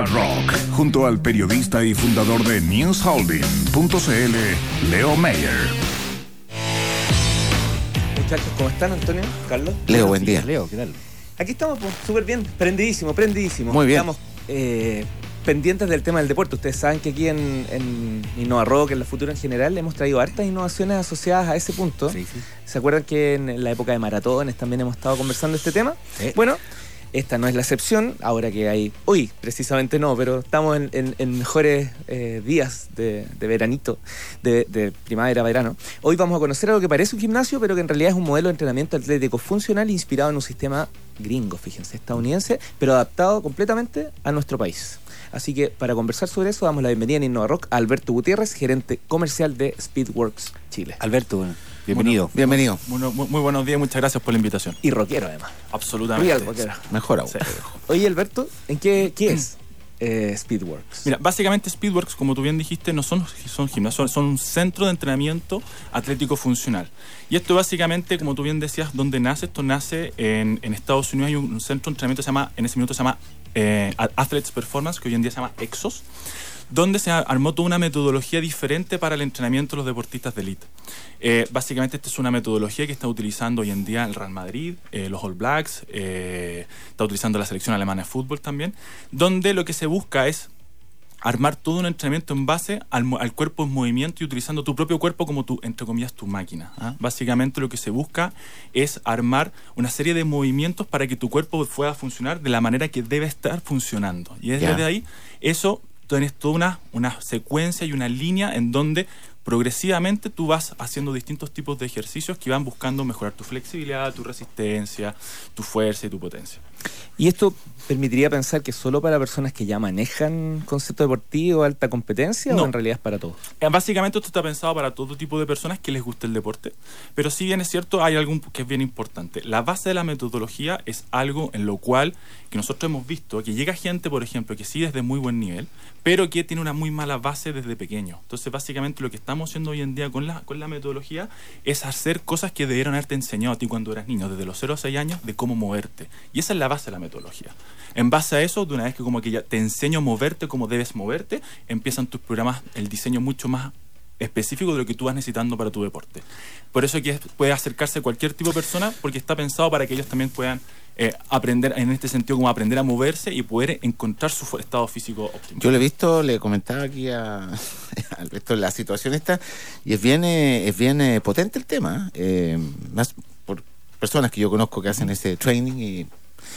Hard Rock, junto al periodista y fundador de NewsHolding.cl, Leo Mayer. Muchachos, ¿cómo están, Antonio? Carlos. Leo, buen día. Leo, ¿qué tal? Aquí estamos, pues, súper bien, prendidísimo, prendidísimo. Muy bien. Estamos eh, pendientes del tema del deporte. Ustedes saben que aquí en, en Innova Rock, en la Futura en general, hemos traído hartas innovaciones asociadas a ese punto. Sí, sí. ¿Se acuerdan que en la época de maratones también hemos estado conversando este tema? Sí. Bueno, esta no es la excepción, ahora que hay... Uy, precisamente no, pero estamos en, mejores eh, días de, veranito, de, de primavera, verano. Hoy vamos a conocer algo que parece un gimnasio, pero que en realidad es un modelo de entrenamiento atlético funcional inspirado en un sistema gringo, fíjense, estadounidense, pero adaptado completamente a nuestro país. Así que para conversar sobre eso, damos la bienvenida en Innova Rock a Alberto Gutiérrez, gerente comercial de Speedworks Chile. Alberto, bueno, bienvenido. bienvenido. Bueno, muy, muy buenos días, muchas gracias por la invitación. Y rockero además. Absolutamente. Real rockero. Mejor aún. Sí. Oye, Alberto, ¿en qué, qué es eh, Speedworks? Mira, básicamente Speedworks, como tú bien dijiste, no son, son gimnasios, son un centro de entrenamiento atlético funcional. Y esto básicamente, como tú bien decías, ¿dónde nace? Esto nace en, en Estados Unidos, hay un, un centro de entrenamiento que se llama, en ese minuto se llama eh, Athletes Performance, que hoy en día se llama EXOS, donde se armó toda una metodología diferente para el entrenamiento de los deportistas de élite. Eh, básicamente esta es una metodología que está utilizando hoy en día el Real Madrid, eh, los All Blacks, eh, está utilizando la selección alemana de fútbol también, donde lo que se busca es armar todo un entrenamiento en base al, cuerpo en movimiento y utilizando tu propio cuerpo como tu, entre comillas, tu máquina. ¿ah? Básicamente lo que se busca es armar una serie de movimientos para que tu cuerpo pueda funcionar de la manera que debe estar funcionando. Y desde ahí, eso tienes toda una, una secuencia y una línea en donde progresivamente tú vas haciendo distintos tipos de ejercicios que van buscando mejorar tu flexibilidad, tu resistencia, tu fuerza y tu potencia. ¿Y esto permitiría pensar que solo para personas que ya manejan concepto deportivo, alta competencia, No. o en realidad es para todos? Eh, Básicamente esto está pensado para todo tipo de personas que les guste el deporte, pero si bien es cierto, hay algo que es bien importante. La base de la metodología es algo en lo cual que nosotros hemos visto que llega gente, por ejemplo, que sí desde muy buen nivel, pero que tiene una muy mala base desde pequeño. Entonces, básicamente lo que estamos haciendo hoy en día con la, con la metodología es hacer cosas que debieron haberte enseñado a ti cuando eras niño, desde los 0 a 6 años, de cómo moverte. Y esa es la base de la metodología. En base a eso, de una vez que como que ya te enseño a moverte, cómo debes moverte, empiezan tus programas, el diseño mucho más específico de lo que tú vas necesitando para tu deporte. Por eso que puede acercarse cualquier tipo de persona porque está pensado para que ellos también puedan eh, aprender en este sentido como aprender a moverse y poder encontrar su estado físico óptimo. Yo le he visto, le comentaba aquí a a Alberto la situación esta, y es bien, eh, es bien eh, potente el tema. eh, más por personas que yo conozco que hacen ese training y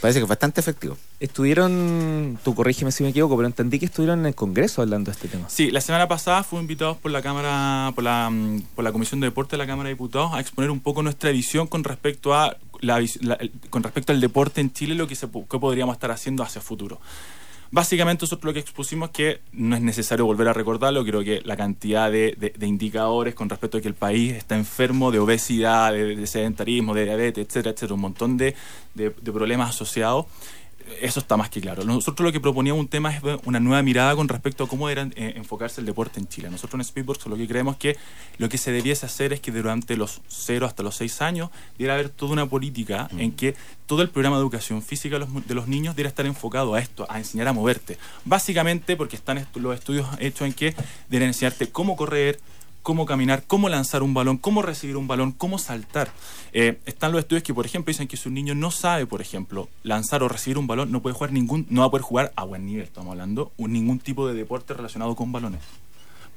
parece que es bastante efectivo. Estuvieron, tú corrígeme si me equivoco, pero entendí que estuvieron en el Congreso hablando de este tema. Sí, la semana pasada fuimos invitados por la Cámara, por la, mm, por la Comisión de Deporte de la Cámara de Diputados a exponer un poco nuestra visión con respecto a la, la- el- con respecto al deporte en Chile, lo que se que podríamos estar haciendo hacia futuro. Básicamente nosotros lo que expusimos es que no es necesario volver a recordarlo, creo que la cantidad de, indicadores con respecto a que el país está enfermo de obesidad, de, de sedentarismo, de diabetes, etcétera, etcétera, un montón de problemas asociados, eso está más que claro. Nosotros lo que proponíamos un tema es una nueva mirada con respecto a cómo era eh, enfocarse el deporte en Chile. Nosotros en Speedworks lo que creemos que lo que se debiese hacer es que durante los 0 hasta los 6 años debiera haber toda una política en que todo el programa de educación física de los, niños debiera estar enfocado a esto, a enseñar a moverte. Básicamente porque están los estudios hechos en que deberían enseñarte cómo correr, cómo caminar, cómo lanzar un balón, cómo recibir un balón, cómo saltar. Eh, están los estudios que, por ejemplo, dicen que si un niño no sabe, por ejemplo, lanzar o recibir un balón, no puede jugar ningún, no va a poder jugar a buen nivel, estamos hablando, un- ningún tipo de deporte relacionado con balones.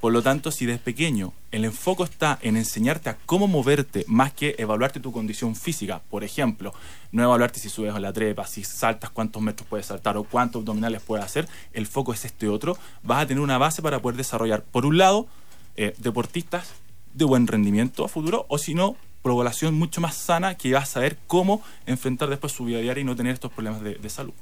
Por lo tanto, si desde pequeño el enfoque está en enseñarte a cómo moverte más que evaluarte tu condición física, por ejemplo, no evaluarte si subes a la trepa, si saltas cuántos metros puedes saltar o cuántos abdominales puedes hacer, el foco es este otro, vas a tener una base para poder desarrollar, por un lado, eh, deportistas de buen rendimiento a futuro, o si no, población mucho más sana que va a saber cómo enfrentar después su vida diaria y no tener estos problemas de, de salud.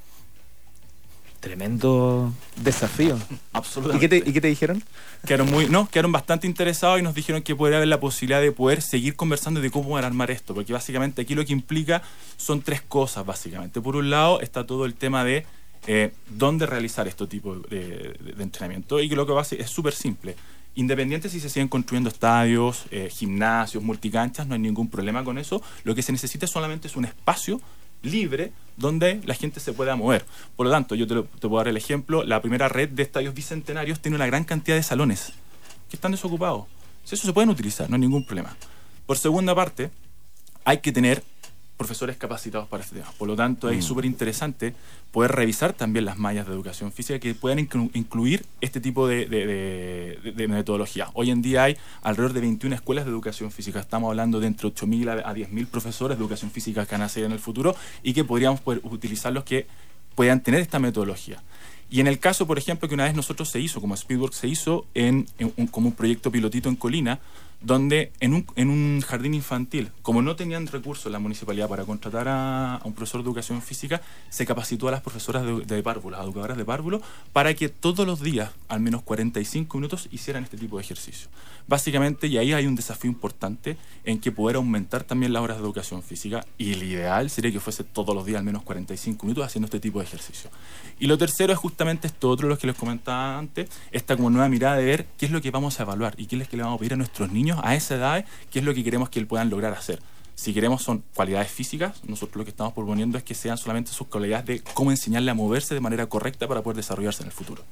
Tremendo desafío. ¿Y Absolutamente. qué te, y qué te dijeron? quedaron muy no quedaron bastante interesados y nos dijeron que podría haber la posibilidad de poder seguir conversando de cómo armar esto porque básicamente aquí lo que implica son tres cosas básicamente por un lado está todo el tema de eh, dónde realizar este tipo de, de- de entrenamiento y que lo que va a hacer es súper simple independiente si se siguen construyendo estadios eh, gimnasios multicanchas no hay ningún problema con eso lo que se necesita solamente es un espacio libre donde la gente se pueda mover. Por lo tanto, yo te, puedo dar el ejemplo, la primera red de estadios bicentenarios tiene una gran cantidad de salones que están desocupados. Si Eso se pueden utilizar, no hay ningún problema. Por segunda parte, hay que tener profesores capacitados para este tema. Por lo tanto, es súper interesante poder revisar también las mallas de educación física que puedan inclu- incluir este tipo de, de- de- de metodología. Hoy en día hay alrededor de 21 escuelas de educación física. Estamos hablando de entre 8.000 a a 10.000 profesores de educación física que van a ser en el futuro y que podríamos poder utilizarlos que puedan tener esta metodología. Y en el caso, por ejemplo, que una vez nosotros se hizo, como Speedwork se hizo en, en un- como un proyecto pilotito en Colina, donde en un, en un jardín infantil, como no tenían recursos la municipalidad para contratar a, un profesor de educación física, se capacitó a las profesoras de, de párvulos, educadoras de párvulos, para que todos los días, al menos 45 minutos, hicieran este tipo de ejercicio. Básicamente, y ahí hay un desafío importante en que poder aumentar también las horas de educación física, y el ideal sería que fuese todos los días al menos 45 minutos haciendo este tipo de ejercicio. Y lo tercero es justamente esto otro, lo que les comentaba antes, esta como nueva mirada de ver qué es lo que vamos a evaluar y qué es lo que le vamos a pedir a nuestros niños a esa edad, qué es lo que queremos que puedan lograr hacer. Si queremos son cualidades físicas, nosotros lo que estamos proponiendo es que sean solamente sus cualidades de cómo enseñarle a moverse de manera correcta para poder desarrollarse en el futuro.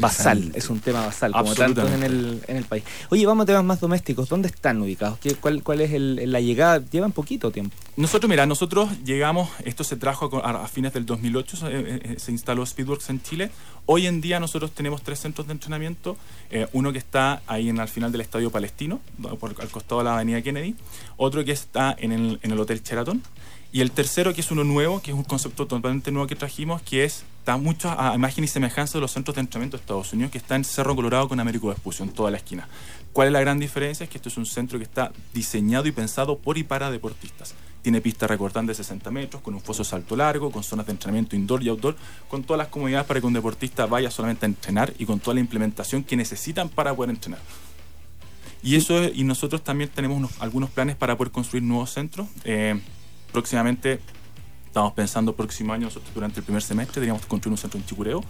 Basal, es un tema basal, como tantos en el, en el país. Oye, vamos a temas más domésticos. ¿Dónde están ubicados? ¿Qué, cuál, ¿Cuál es el- la llegada? Llevan poquito tiempo. Nosotros, mira, nosotros llegamos, esto se trajo a, a fines del 2008, se, eh, eh, se instaló Speedworks en Chile. Hoy en día nosotros tenemos tres centros de entrenamiento, eh, uno que está ahí en, al final del Estadio Palestino, por, al costado de la Avenida Kennedy, otro que está en el, en el Hotel Sheraton, y el tercero, que es uno nuevo, que es un concepto totalmente nuevo que trajimos, que es, está mucho a imagen y semejanza de los centros de entrenamiento de Estados Unidos, que está en Cerro Colorado con Américo Vespucio, en toda la esquina. ¿Cuál es la gran diferencia? Es que esto es un centro que está diseñado y pensado por y para deportistas. Tiene pistas recortantes de 60 metros, con un foso salto largo, con zonas de entrenamiento indoor y outdoor, con todas las comodidades para que un deportista vaya solamente a entrenar y con toda la implementación que necesitan para poder entrenar. Y eso es- y nosotros también tenemos unos- algunos planes para poder construir nuevos centros. Eh, próximamente, estamos pensando próximo año, nosotros durante el primer semestre deberíamos construir un centro en Chicureo.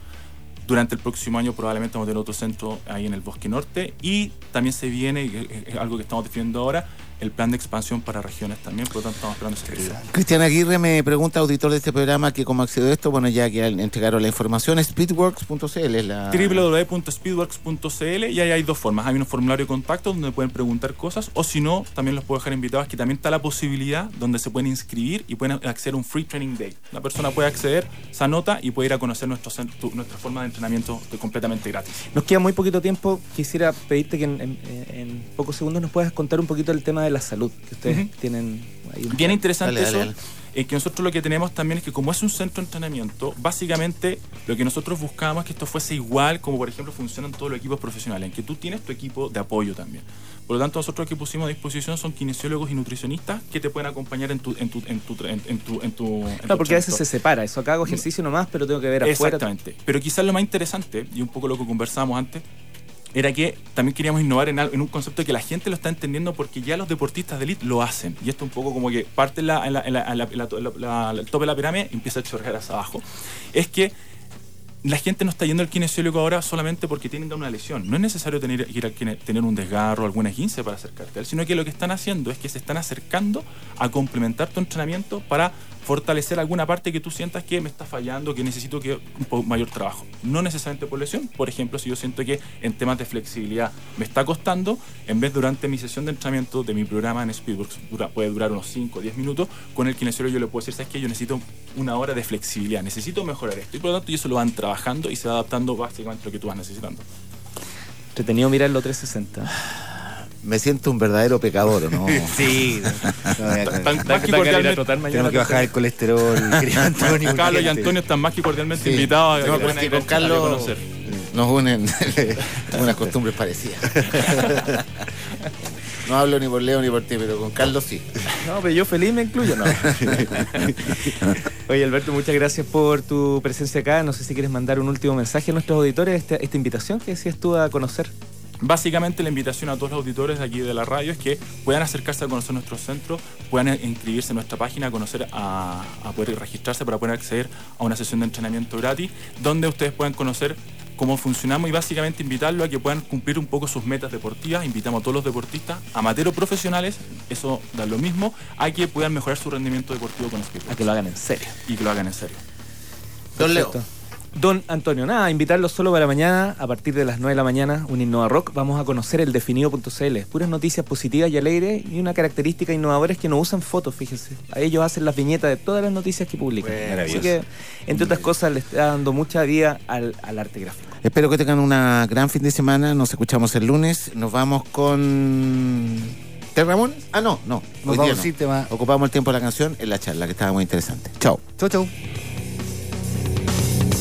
Durante el próximo año probablemente vamos a tener otro centro ahí en el Bosque Norte y también se viene, y es- es algo que estamos definiendo ahora, el plan de expansión para regiones también, por lo tanto estamos esperando esa actividad. Cristian Aguirre me pregunta, auditor de este programa, que cómo accedió a esto. Bueno, ya que entregaron la información, speedworks.cl es la... www.speedworks.cl y ahí hay dos formas. Hay un formulario de contacto donde pueden preguntar cosas o si no, también los puedo dejar invitados que también está la posibilidad donde se pueden inscribir y pueden acceder a un free training day. La persona puede acceder, se anota y puede ir a conocer nuestro centro- nuestra forma de entrenamiento de- completamente gratis. Nos queda muy poquito tiempo. Quisiera pedirte que en, en- en pocos segundos nos puedas contar un poquito el tema de la salud que ustedes tienen ahí. un- Bien interesante Dale, dale, eso. dale. Es que nosotros lo que tenemos también es que como es un centro de entrenamiento, básicamente lo que nosotros buscábamos es que esto fuese igual como por ejemplo funcionan todos los equipos profesionales, en que tú tienes tu equipo de apoyo también. Por lo tanto, nosotros lo que pusimos a disposición son kinesiólogos y nutricionistas que te pueden acompañar en tu en tu en tu en, en tu en tu en Claro, tu porque a veces se separa. Eso acá hago ejercicio nomás, pero tengo que ver afuera. Exactamente. Pero quizás lo más interesante, y un poco lo que conversábamos antes, era que también queríamos innovar en, en un concepto que la gente lo está entendiendo porque ya los deportistas de elite lo hacen. Y esto un poco como que parte en, la, la- el tope de la pirámide y empieza a chorrear hacia abajo. Es que la gente no está yendo al kinesiólogo ahora solamente porque tienen una lesión. No es necesario tener, ir kine- tener un desgarro, alguna 15 para acercarte a él, sino que lo que están haciendo es que se están acercando a complementar tu entrenamiento para fortalecer alguna parte que tú sientas que me está fallando, que necesito que un mayor trabajo. No necesariamente por lesión. Por ejemplo, si yo siento que en temas de flexibilidad me está costando, en vez durante mi sesión de entrenamiento de mi programa en Speedworks, puede durar unos 5 o 10 minutos, con el kinesiólogo yo le puedo decir, ¿sabes qué? Yo necesito una hora de flexibilidad, necesito mejorar esto. Y por lo tanto, ellos lo van trabajando y se va adaptando básicamente a lo que tú vas necesitando. Entretenido mirarlo 360. Me siento un verdadero pecador, ¿no? Sí. Más que cordialmente-. Tenemos que bajar el colesterol, querido Antonio. Carlos y. Antonio están más que cordialmente Sí. invitados a No, que con Carlos conocer. nos unen unas costumbres parecidas. No hablo ni por Leo ni por ti, pero con Carlos sí. No, pero yo feliz me incluyo, ¿no? Oye, Alberto, muchas gracias por tu presencia acá. No sé si quieres mandar un último mensaje a nuestros auditores, esta, esta invitación que decías tú a conocer. Básicamente la invitación a todos los auditores de aquí de la radio es que puedan acercarse a conocer nuestros centros, puedan inscribirse en nuestra página, a conocer, a, a poder registrarse para poder acceder a una sesión de entrenamiento gratis, donde ustedes puedan conocer cómo funcionamos y básicamente invitarlo a que puedan cumplir un poco sus metas deportivas. Invitamos a todos los deportistas, amateurs o profesionales, eso da lo mismo, a que puedan mejorar su rendimiento deportivo con A skateboard que lo hagan en serio. y que lo hagan en serio. Don Leo. Don Antonio, nada, invitarlos solo para mañana, a partir de las 9 de la mañana, un Innova Rock. Vamos a conocer el definido.cl. Puras noticias positivas y alegres y una característica innovadora es que no usan fotos, fíjense. A ellos hacen las viñetas de todas las noticias que publican. Bueno, Así que, entre otras cosas, le está dando mucha vida al, al arte gráfico. Espero que tengan una gran fin de semana. Nos escuchamos el lunes. Nos vamos con. ¿Te Ramón? Ah, no, no. Nos vamos no. sin tema. Ocupamos el tiempo de la canción en la charla, que estaba muy interesante. Chao. Chau, chau.